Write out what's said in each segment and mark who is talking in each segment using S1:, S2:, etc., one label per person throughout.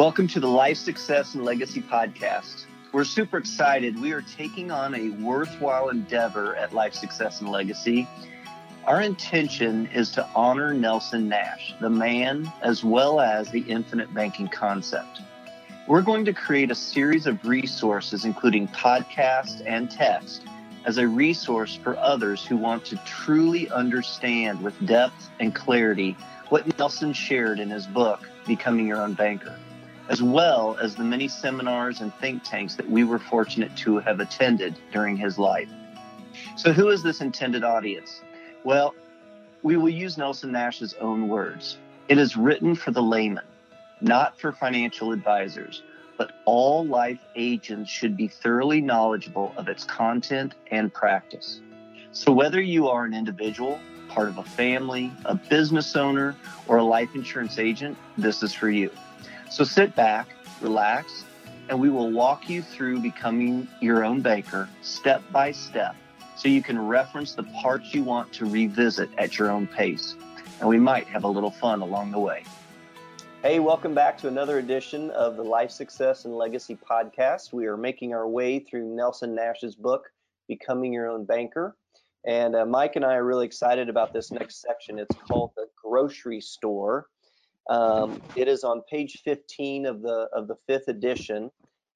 S1: Welcome to the Life Success and Legacy Podcast. We're super excited. We are taking on a worthwhile endeavor at Life Success and Legacy. Our intention is to honor Nelson Nash, the man, as well as the infinite banking concept. We're going to create a series of resources, including podcasts and text, as a resource for others who want to truly understand with depth and clarity what Nelson shared in his book, Becoming Your Own Banker as well as the many seminars and think tanks that we were fortunate to have attended during his life. So, who is this intended audience? Well, we will use Nelson Nash's own words. It is written for the layman, not for financial advisors, but all life agents should be thoroughly knowledgeable of its content and practice. So, whether you are an individual, part of a family, a business owner, or a life insurance agent, this is for you. So sit back, relax, and we will walk you through becoming your own banker step by step so you can reference the parts you want to revisit at your own pace. And we might have a little fun along the way. Hey, welcome back to another edition of the Life Success and Legacy podcast. We are making our way through Nelson Nash's book, Becoming Your Own Banker. And uh, Mike and I are really excited about this next section. It's called The Grocery Store. Um, it is on page 15 of the of the fifth edition.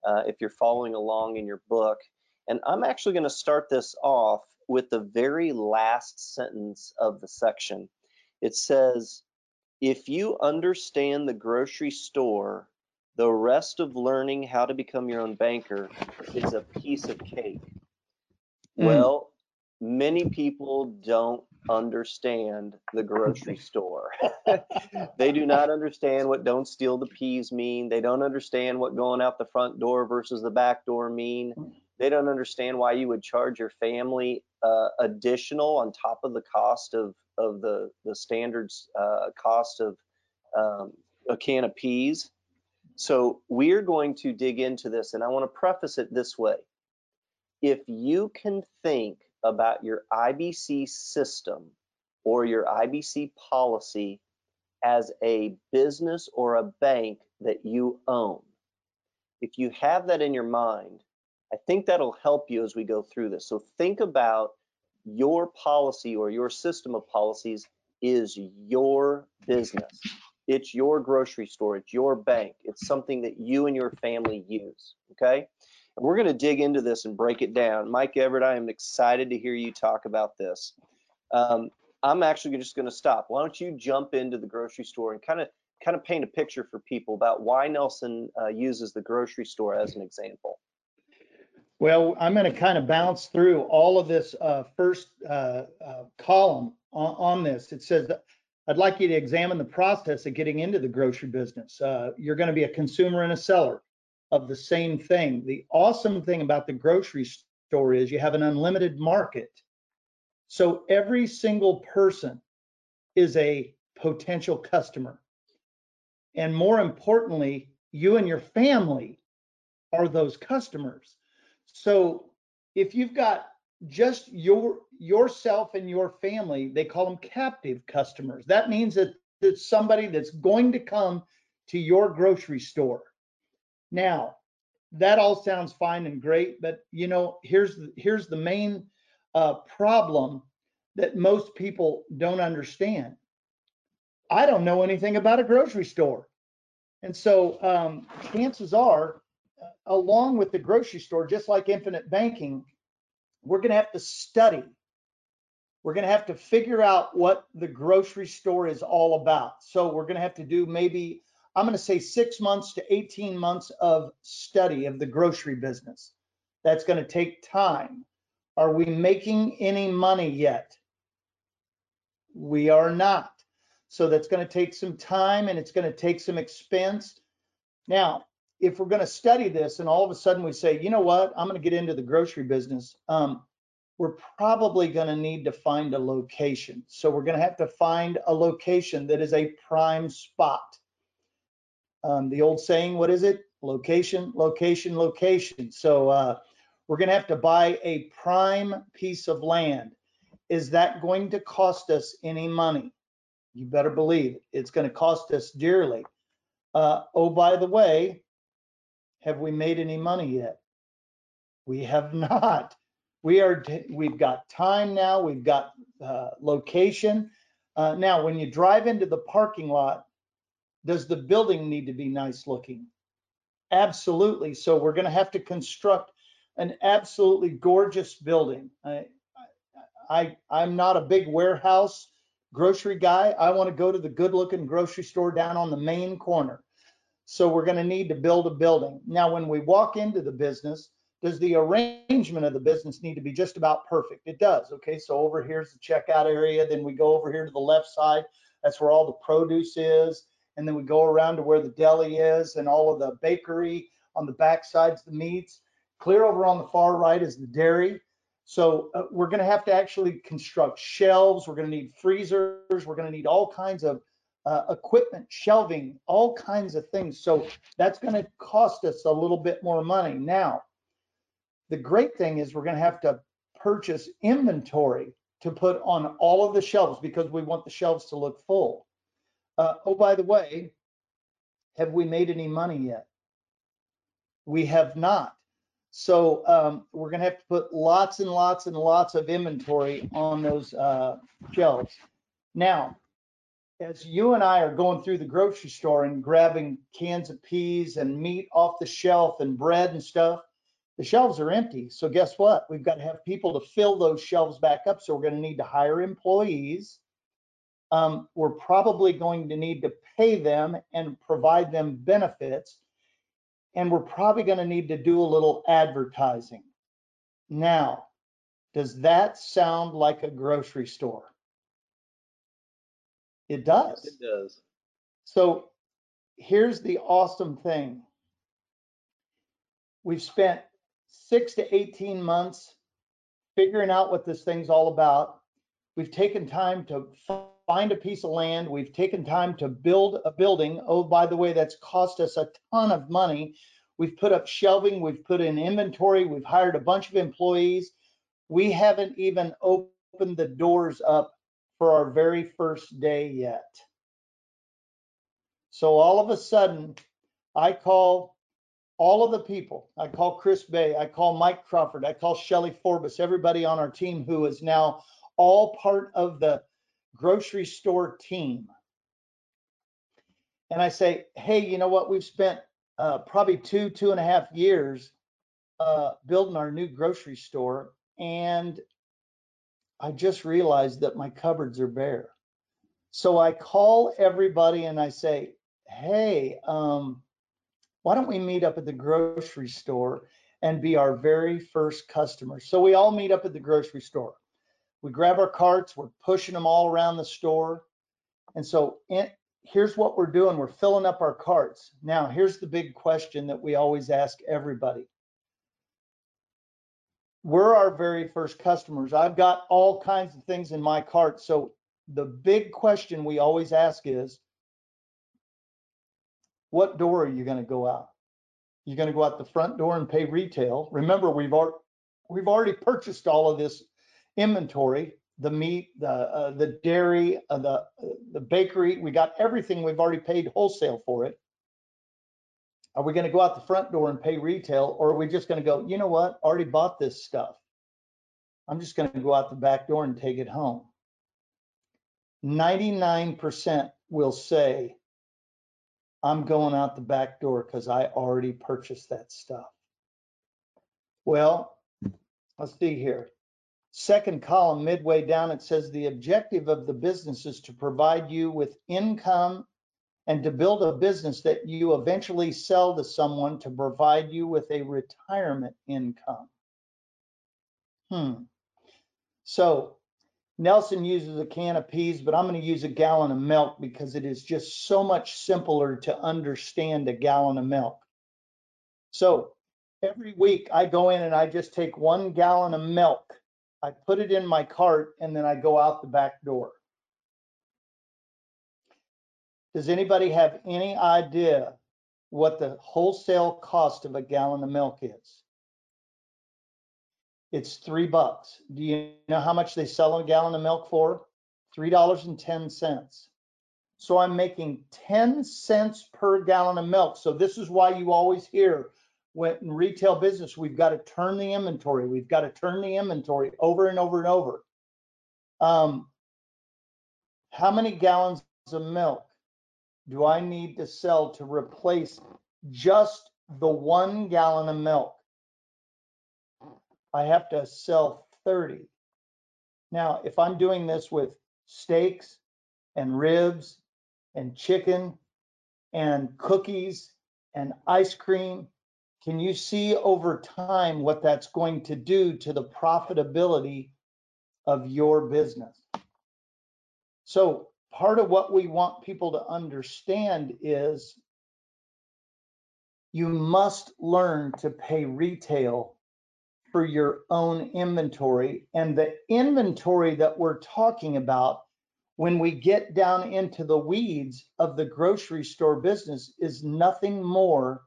S1: Uh, if you're following along in your book, and I'm actually going to start this off with the very last sentence of the section. It says, "If you understand the grocery store, the rest of learning how to become your own banker is a piece of cake." Mm. Well, many people don't understand the grocery store. they do not understand what don't steal the peas mean. They don't understand what going out the front door versus the back door mean. They don't understand why you would charge your family uh, additional on top of the cost of, of the, the standards uh, cost of um, a can of peas. So we're going to dig into this, and I want to preface it this way. If you can think about your IBC system or your IBC policy as a business or a bank that you own. If you have that in your mind, I think that'll help you as we go through this. So think about your policy or your system of policies is your business. It's your grocery store, it's your bank. It's something that you and your family use, okay? And we're going to dig into this and break it down. Mike Everett, I am excited to hear you talk about this. Um, I'm actually just going to stop. Why don't you jump into the grocery store and kind of kind of paint a picture for people about why Nelson uh, uses the grocery store as an example.
S2: Well, I'm going to kind of bounce through all of this uh, first uh, uh column on, on, this. It says I'd like you to examine the process of getting into the grocery business. Uh, you're going to be a consumer and a seller of the same thing. The awesome thing about the grocery store is you have an unlimited market. So every single person is a potential customer. And more importantly, you and your family are those customers. So if you've got just your yourself and your family, they call them captive customers. That means that it's somebody that's going to come to your grocery store. Now, that all sounds fine and great, but you know, here's the, here's the main uh, problem that most people don't understand. I don't know anything about a grocery store, and so um, chances are, uh, along with the grocery store, just like infinite banking, we're going to have to study. We're going to have to figure out what the grocery store is all about. So we're going to have to do maybe I'm going to say six months to 18 months of study of the grocery business. That's going to take time. Are we making any money yet? We are not. So that's going to take some time and it's going to take some expense. Now, if we're going to study this and all of a sudden we say, you know what, I'm going to get into the grocery business, um, we're probably going to need to find a location. So we're going to have to find a location that is a prime spot um, the old saying, what is it? Location, location, location. So uh, we're going to have to buy a prime piece of land. Is that going to cost us any money? You better believe it. it's going to cost us dearly. Uh, oh, by the way, have we made any money yet? We have not. We are, we've got time now, we've got uh, location. Uh, Now, when you drive into the parking lot, does the building need to be nice looking? Absolutely. So we're gonna have to construct an absolutely gorgeous building. I, I, I'm not a big warehouse grocery guy. I want to go to the good looking grocery store down on the main corner. So we're going to need to build a building. Now, when we walk into the business, does the arrangement of the business need to be just about perfect? It does. Okay, so over here's the checkout area. Then we go over here to the left side. That's where all the produce is. And then we go around to where the deli is and all of the bakery on the back side's the meats. Clear over on the far right is the dairy. So uh, we're going to have to actually construct shelves. We're going to need freezers. We're going to need all kinds of uh, equipment, shelving, all kinds of things. So that's going to cost us a little bit more money. Now, the great thing is we're going to have to purchase inventory to put on all of the shelves because we want the shelves to look full. Uh, oh, by the way, have we made any money yet? We have not. So um, we're going to have to put lots and lots and lots of inventory on those uh, shelves. Now, as you and I are going through the grocery store and grabbing cans of peas and meat off the shelf and bread and stuff, the shelves are empty. So guess what? We've got to have people to fill those shelves back up. So we're going to need to hire employees. Um, we're probably going to need to pay them and provide them benefits. And we're probably going to need to do a little advertising. Now, does that sound like a grocery store? It does.
S3: It does.
S2: So here's the awesome thing. We've spent six to 18 months figuring out what this thing's all about. We've taken time to find a piece of land. We've taken time to build a building. Oh, by the way, that's cost us a ton of money. We've put up shelving, we've put in inventory, we've hired a bunch of employees. We haven't even opened the doors up for our very first day yet. So all of a sudden, I call all of the people. I call Chris Bay, I call Mike Crawford, I call Shelly Forbes, everybody on our team who is now all part of the grocery store team. And I say, hey, you know what? We've spent uh, probably two, two and a half years uh, building our new grocery store. And I just realized that my cupboards are bare. So I call everybody and I say, hey, um, why don't we meet up at the grocery store and be our very first customer? So we all meet up at the grocery store. We grab our carts, we're pushing them all around the store. And so in, here's what we're doing. We're filling up our carts. Now, here's the big question that we always ask everybody. We're our very first customers. I've got all kinds of things in my cart. So the big question we always ask is, what door are you going to go out? You're going to go out the front door and pay retail. Remember, we've we've already purchased all of this inventory, the meat, the uh, the dairy, uh, the uh, the bakery. We got everything. We've already paid wholesale for it. Are we going to go out the front door and pay retail, or are we just going to go? You know what? Already bought this stuff. I'm just going to go out the back door and take it home. 99% will say, I'm going out the back door because I already purchased that stuff. Well, let's see here. Second column, midway down, it says the objective of the business is to provide you with income and to build a business that you eventually sell to someone to provide you with a retirement income. Hmm. So Nelson uses a can of peas, but I'm going to use a gallon of milk because it is just so much simpler to understand a gallon of milk. So every week I go in and I just take one gallon of milk, I put it in my cart, and then I go out the back door. Does anybody have any idea what the wholesale cost of a gallon of milk is? It's three bucks. Do you know how much they sell a gallon of milk for? Three dollars and ten cents. So I'm making 10 cents per gallon of milk. So this is why you always hear when in retail business, we've got to turn the inventory. We've got to turn the inventory over and over and over. Um, how many gallons of milk do I need to sell to replace just the one gallon of milk? I have to sell 30. Now, if I'm doing this with steaks and ribs and chicken and cookies and ice cream, can you see over time what that's going to do to the profitability of your business? So part of what we want people to understand is you must learn to pay retail for your own inventory. And the inventory that we're talking about when we get down into the weeds of the grocery store business is nothing more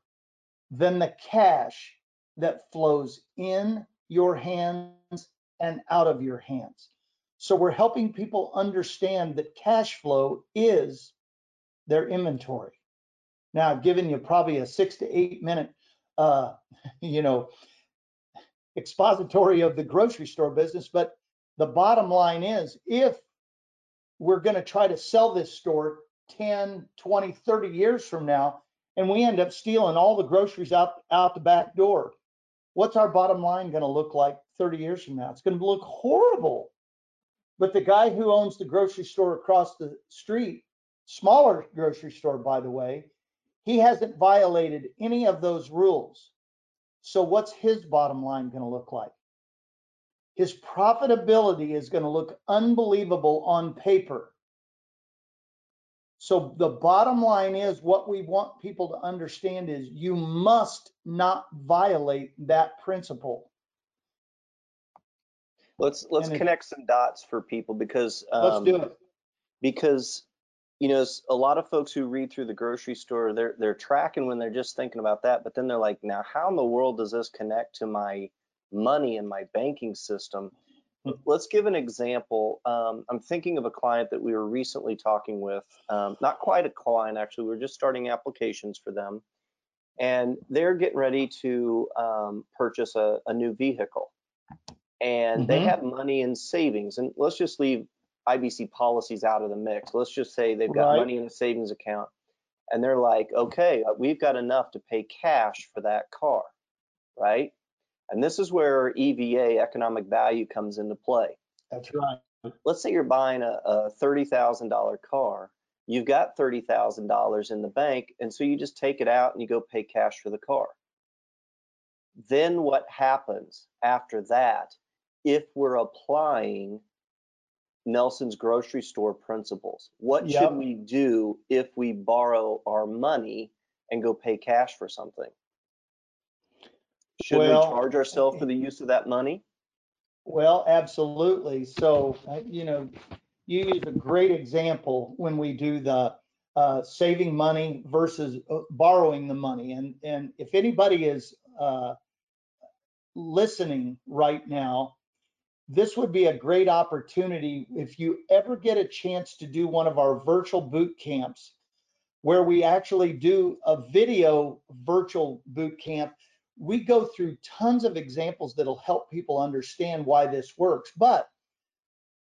S2: than the cash that flows in your hands and out of your hands. So we're helping people understand that cash flow is their inventory. Now, I've given you probably a six to eight minute, uh, you know, expository of the grocery store business, but the bottom line is if we're going to try to sell this store 10, 20, 30 years from now, and we end up stealing all the groceries out, out the back door, what's our bottom line going to look like 30 years from now? It's going to look horrible. But the guy who owns the grocery store across the street, smaller grocery store, by the way, he hasn't violated any of those rules. So what's his bottom line going to look like? His profitability is going to look unbelievable on paper. So the bottom line is what we want people to understand is you must not violate that principle.
S1: Let's let's
S2: And it-
S1: connect some dots for people because
S2: Let's
S1: um,
S2: do it.
S1: because you know a lot of folks who read through the grocery store they're they're tracking when they're just thinking about that but then they're like now how in the world does this connect to my money and my banking system. Let's give an example um, i'm thinking of a client that we were recently talking with um, not quite a client actually we were just starting applications for them and they're getting ready to um, purchase a, a new vehicle and they
S2: Mhm.
S1: have money in savings and let's just leave IBC policies out of the mix. Let's just say they've got
S2: Right.
S1: money in a savings account and they're like, okay, uh, we've got enough to pay cash for that car, right? And this is where EVA, economic value, comes into play.
S2: That's right.
S1: Let's say you're buying a, a $30,000 car. You've got $30,000 in the bank, and so you just take it out and you go pay cash for the car. Then what happens after that if we're applying Nelson's grocery store principles? What
S2: Yep.
S1: should we do if we borrow our money and go pay cash for something? Should
S2: Well,
S1: we charge ourselves for the use of that money?
S2: Well, absolutely. So, uh, you know, you use a great example when we do the uh, saving money versus uh, borrowing the money. And and if anybody is uh, listening right now, this would be a great opportunity if you ever get a chance to do one of our virtual boot camps where we actually do a video virtual boot camp we go through tons of examples that'll help people understand why this works. But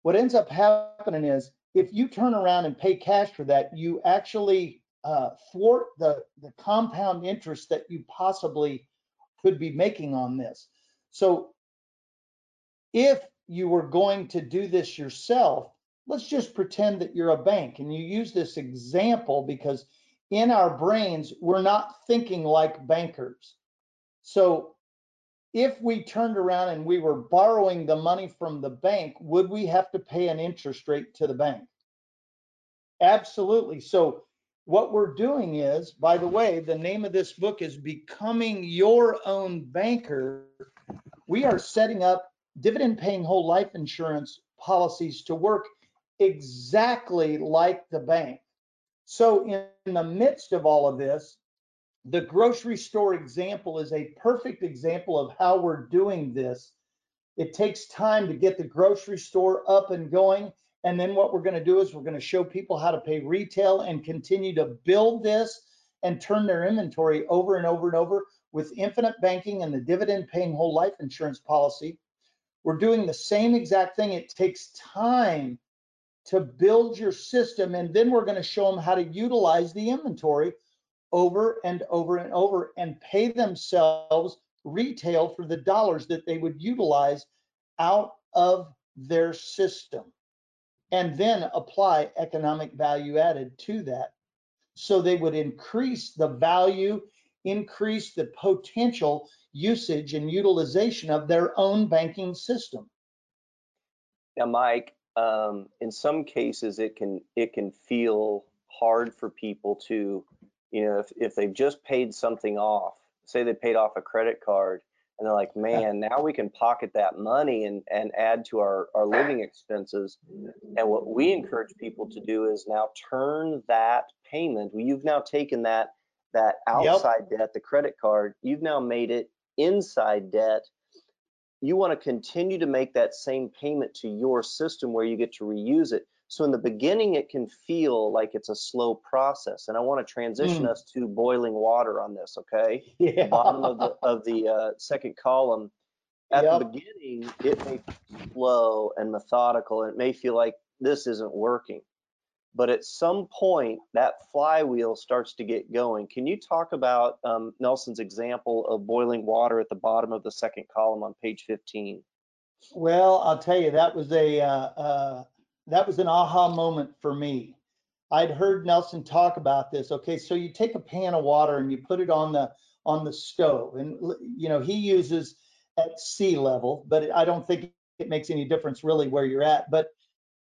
S2: what ends up happening is if you turn around and pay cash for that, you actually uh, thwart the, the compound interest that you possibly could be making on this. So if you were going to do this yourself, let's just pretend that you're a bank and you use this example because in our brains, we're not thinking like bankers. So if we turned around and we were borrowing the money from the bank, would we have to pay an interest rate to the bank? Absolutely. So what we're doing is, by the way, the name of this book is Becoming Your Own Banker. We are setting up dividend paying whole life insurance policies to work exactly like the bank. So in the midst of all of this, the grocery store example is a perfect example of how we're doing this. It takes time to get the grocery store up and going, And then what we're going to do is we're going to show people how to pay retail and continue to build this and turn their inventory over and over and over with infinite banking and the dividend paying whole life insurance policy. We're doing the same exact thing. It takes time to build your system, and then we're going to show them how to utilize the inventory over and over and over and pay themselves retail for the dollars that they would utilize out of their system and then apply economic value added to that. So they would increase the value, increase the potential usage and utilization of their own banking system.
S1: Now, Mike, um, in some cases, it can it can feel hard for people to, you know, if, if they've just paid something off, say they paid off a credit card, and they're like, man, now we can pocket that money and, and add to our, our living expenses. And what we encourage people to do is now turn that payment. You've now taken that that outside yep. debt, the credit card, you've now made it inside debt. You want to continue to make that same payment to your system where you get to reuse it. So in the beginning, it can feel like it's a slow process, and I want to transition mm. us to boiling water on this. Okay,
S2: yeah.
S1: bottom of the of the uh, second column. At yep. the beginning, it may be slow and methodical, and it may feel like this isn't working. But at some point, that flywheel starts to get going. Can you talk about um, Nelson's example of boiling water at the bottom of the second column on page 15?
S2: Well, I'll tell you, that was a uh, uh, that was an aha moment for me. I'd heard Nelson talk about this. Okay, so you take a pan of water and you put it on the on the stove, and you know he uses at sea level, but I don't think it makes any difference really where you're at. But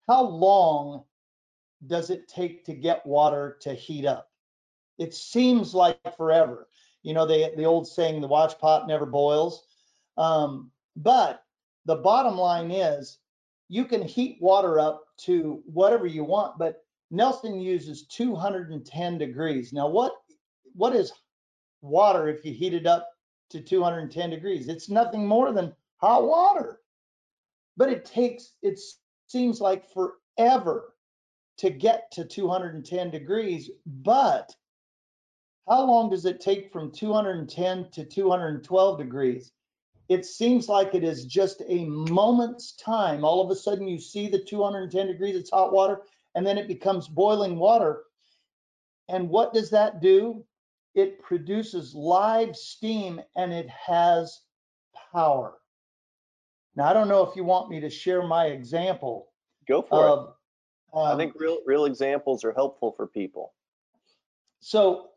S2: how long does it take to get water to heat up? It seems like forever. You know, the the old saying, the watch pot never boils. Um, but the bottom line is you can heat water up to whatever you want, but Nelson uses 210 degrees. Now, what what is water if you heat it up to 210 degrees? It's nothing more than hot water. But it takes, it seems like forever to get to 210 degrees. But how long does it take from 210 to 212 degrees? It seems like it is just a moment's time. All of a sudden, you see the 210 degrees, it's hot water, and then it becomes boiling water. And what does that do? It produces live steam and it has power. Now, I don't know if you want me to share my example.
S1: Go for of, it. Um, I think real real examples are helpful for people.
S2: So,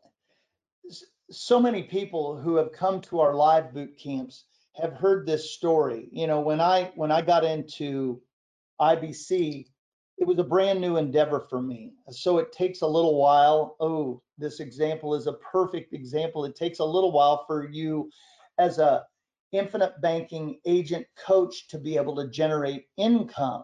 S2: so many people who have come to our live boot camps have heard this story. You know, when I when I got into IBC, it was a brand new endeavor for me. So it takes a little while. Oh, this example is a perfect example. It takes a little while for you as a infinite banking agent coach to be able to generate income.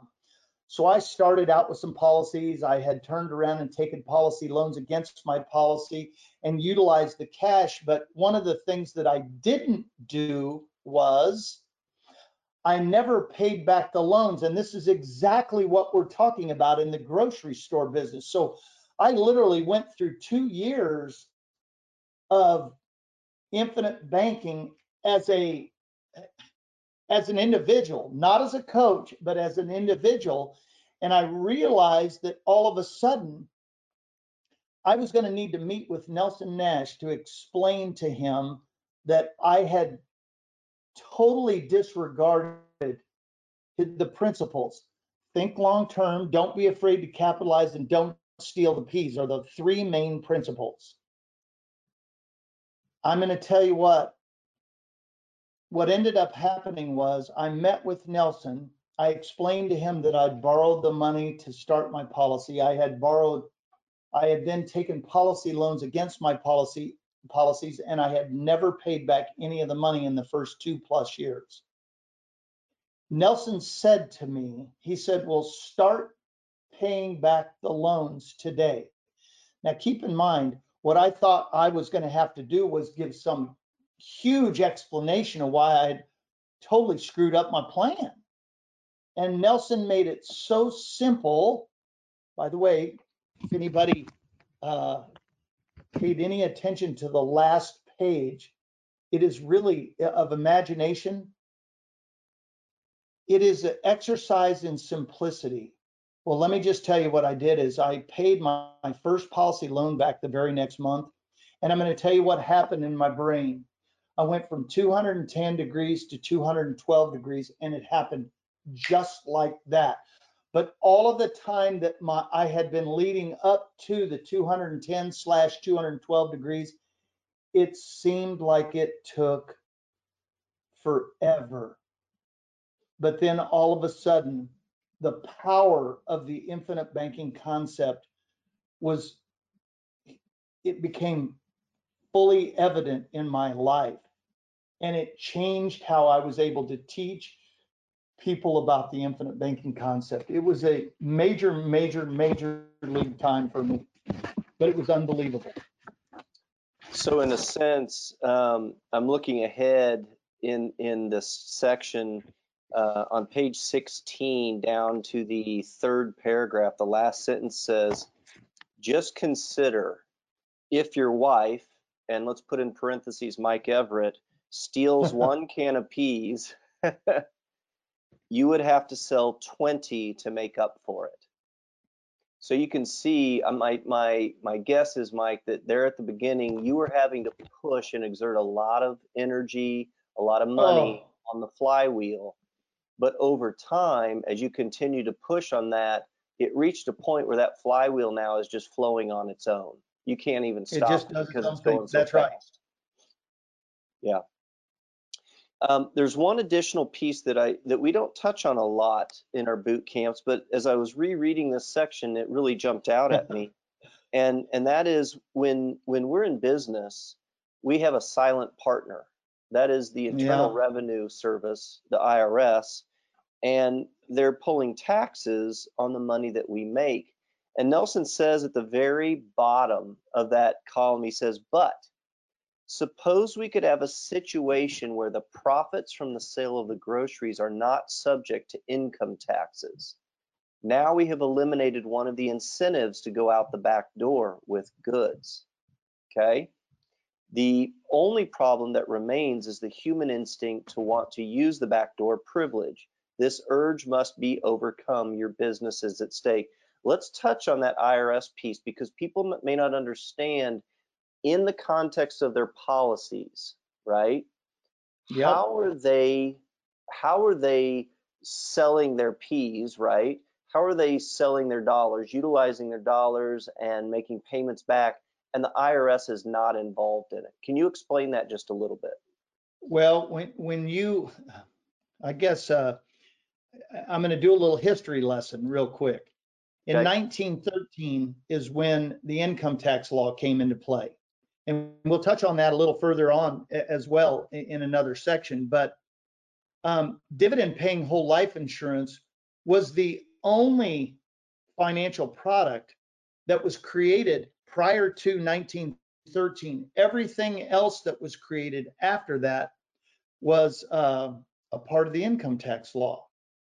S2: So I started out with some policies. I had turned around and taken policy loans against my policy and utilized the cash. But one of the things that I didn't do was I never paid back the loans. And this is exactly what we're talking about in the grocery store business. So I literally went through two years of infinite banking as a as an individual, not as a coach, but as an individual. And I realized that all of a sudden I was going to need to meet with Nelson Nash to explain to him that I had totally disregarded the principles. Think long term, don't be afraid to capitalize, and don't steal the peas are the three main principles. I'm going to tell you what. What ended up happening was I met with Nelson. I explained to him that I'd borrowed the money to start my policy. I had borrowed, I had then taken policy loans against my policy policies, and I had never paid back any of the money in the first two plus years. Nelson said to me, he said, Well, start paying back the loans today. Now, keep in mind, what I thought I was going to have to do was give some huge explanation of why I had totally screwed up my plan. And Nelson made it so simple. By the way, if anybody uh, paid any attention to the last page, it is really uh, of imagination. It is an exercise in simplicity. Well, let me just tell you what I did is I paid my, my first policy loan back the very next month. And I'm going to tell you what happened in my brain. I went from 210 degrees to 212 degrees and it happened just like that. But all of the time that my I had been leading up to the 210 slash 212 degrees, it seemed like it took forever. But then all of a sudden, the power of the infinite banking concept was, it became fully evident in my life. And it changed how I was able to teach people about the infinite banking concept. It was a major, major, major league time for me, but it was unbelievable.
S1: So in a sense, um, I'm looking ahead in in this section uh, on page 16 down to the third paragraph. The last sentence says, "Just consider if your wife, and let's put in parentheses Mike Everett, steals one can of peas." you would have to sell 20 to make up for it. So you can see, uh, my my my guess is, Mike, that there at the beginning you were having to push and exert a lot of energy, a lot of money oh. on the flywheel. But over time, as you continue to push on that, it reached a point where that flywheel now is just flowing on its own. You can't even stop
S2: it, just
S1: it because
S2: it's
S1: going so
S2: That's
S1: fast.
S2: right.
S1: Yeah. Um, there's one additional piece that I that we don't touch on a lot in our boot camps, but as I was rereading this section, it really jumped out at me, and and that is when when we're in business, we have a silent partner. That is the Internal
S2: Yeah.
S1: Revenue Service, the IRS, and they're pulling taxes on the money that we make. And Nelson says at the very bottom of that column, he says, but Suppose we could have a situation where the profits from the sale of the groceries are not subject to income taxes. Now we have eliminated one of the incentives to go out the back door with goods. Okay? The only problem that remains is the human instinct to want to use the back door privilege. This urge must be overcome. Your business is at stake. Let's touch on that IRS piece because people may not understand in the context of their policies, right?
S2: Yep.
S1: How are they how are they selling their peas, right? How are they selling their dollars, utilizing their dollars and making payments back and the IRS is not involved in it? Can you explain that just a little bit?
S2: Well, when when you, I guess uh, I'm going to do a little history lesson real quick. In
S1: Okay.
S2: 1913 is when the income tax law came into play, and we'll touch on that a little further on as well in another section. But um, dividend paying whole life insurance was the only financial product that was created prior to 1913. Everything else that was created after that was uh, a part of the income tax law.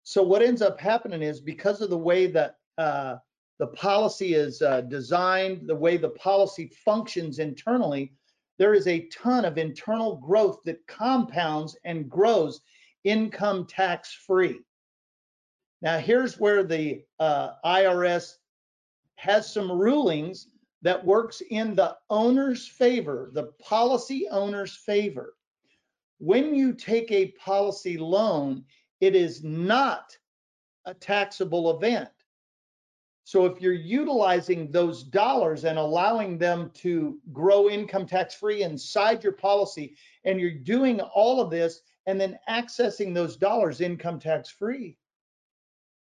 S2: So what ends up happening is because of the way that uh, the policy is uh, designed, the way the policy functions internally, there is a ton of internal growth that compounds and grows income tax free. Now, here's where the uh, IRS has some rulings that works in the owner's favor, the policy owner's favor. When you take a policy loan, it is not a taxable event. So if you're utilizing those dollars and allowing them to grow income tax free inside your policy, and you're doing all of this and then accessing those dollars income tax free,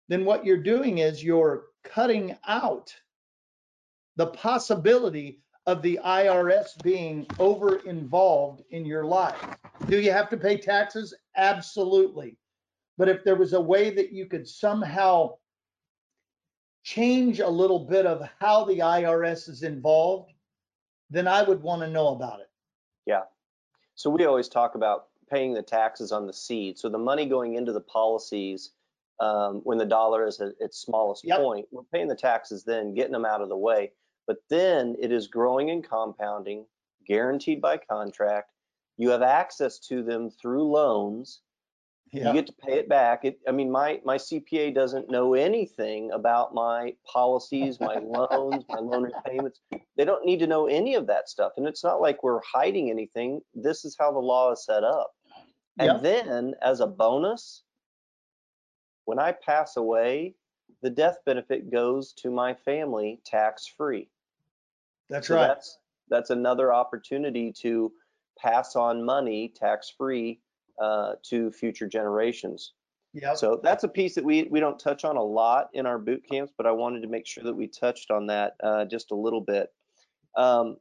S2: then what you're doing is you're cutting out the possibility of the IRS being over involved in your life. Do you have to pay taxes? Absolutely. But if there was a way that you could somehow change a little bit of how the IRS is involved, then I would want to know about it. Yeah.
S1: So we always talk about paying the taxes on the seed. So the money going into the policies um, when the dollar is at its smallest
S2: Yep.
S1: point. We're paying the taxes then, getting them out of the way. But then it is growing and compounding, guaranteed by contract. You have access to them through loans. You get to pay it back. It, I mean, my my CPA doesn't know anything about my policies, my loans, my loan repayments. They don't need to know any of that stuff. And it's not like we're hiding anything. This is how the law is set up. And
S2: Yep.
S1: then, as a bonus, when I pass away, the death benefit goes to my family tax free.
S2: that's
S1: So
S2: right.
S1: that's that's another opportunity to pass on money tax free uh, to future generations.
S2: Yeah.
S1: So that's a piece that we we don't touch on a lot in our boot camps, but I wanted to make sure that we touched on that uh, just a little bit. Um,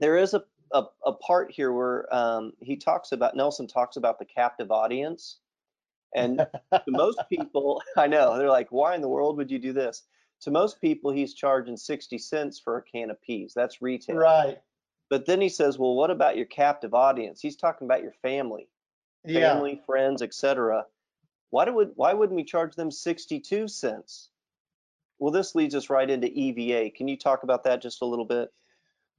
S1: there is a, a a part here where um, he talks about Nelson talks about the captive audience, and to most people, I know they're like, why in the world would you do this? To most people, he's charging 60 cents for a can of peas. That's retail.
S2: Right.
S1: But then he says, well, what about your captive audience? He's talking about your family
S2: Yeah.
S1: family, friends, etc. Why do we, why wouldn't we charge them 62 cents? Well, this leads us right into EVA. Can you talk about that just a little bit?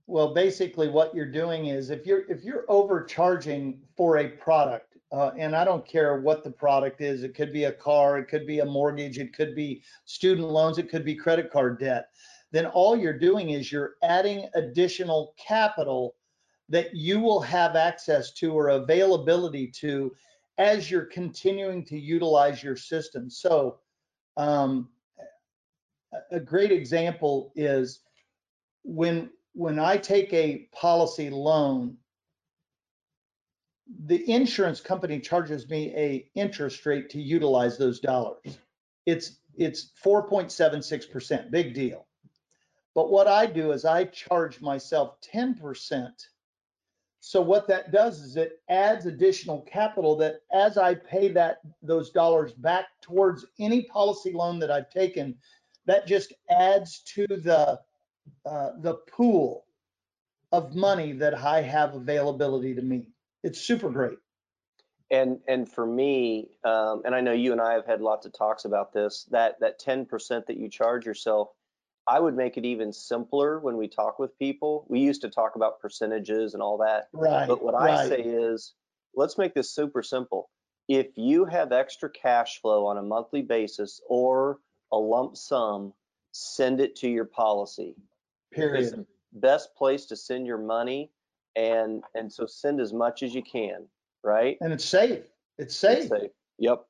S2: Well, basically what you're doing is if you're if you're overcharging for a product, uh, and I don't care what the product is, it could be a car, it could be a mortgage, it could be student loans, it could be credit card debt, then all you're doing is you're adding additional capital that you will have access to or availability to as you're continuing to utilize your system. So um, a- great example is when when I take a policy loan, the insurance company charges me a interest rate to utilize those dollars. It's it's 4.76%, big deal. But what I do is I charge myself 10%. So what that does is it adds additional capital that as I pay that those dollars back towards any policy loan that I've taken, that just adds to the uh, the pool of money that I have availability to me. It's super great.
S1: And and for me, um, and I know you and I have had lots of talks about this. That that 10% that you charge yourself, I would make it even simpler when we talk with people. We used to talk about percentages and all that.
S2: Right.
S1: But what I say is, let's make this super simple. If you have extra cash flow on a monthly basis or a lump sum, send it to your policy. It's
S2: period.
S1: the best place to send your money, and and so send as much as you can, right?
S2: And it's safe. It's
S1: It's
S2: safe.
S1: safe. Yep.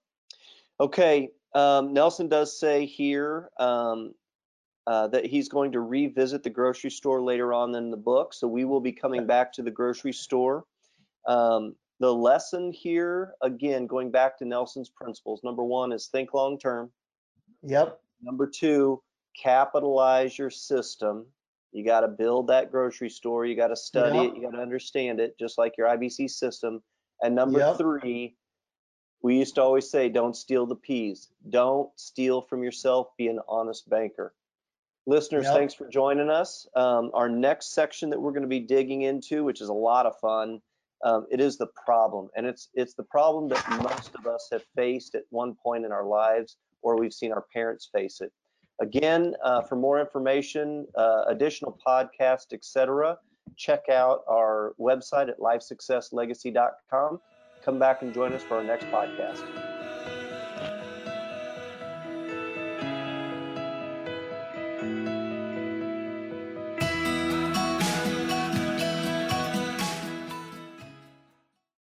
S1: Okay. Um, Nelson does say here um, uh, that he's going to revisit the grocery store later on in the book. So we will be coming back to the grocery store. Um, the lesson here, again, going back to Nelson's principles. Number one is think long term.
S2: Yep.
S1: Number two, capitalize your system. You got to build that grocery store. You got to study
S2: Yep.
S1: it. You got to understand it, just like your IBC system. And number
S2: Yep.
S1: three, we used to always say, don't steal the peas. Don't steal from yourself. Be an honest banker. Listeners,
S2: Yep.
S1: thanks for joining us. Um, our next section that we're going to be digging into, which is a lot of fun, um, it is the problem, and it's it's the problem that most of us have faced at one point in our lives, or we've seen our parents face it. Again, uh, for more information, uh, additional podcasts, etc., check out our website at lifesuccesslegacy.com. Come back and join us for our next podcast.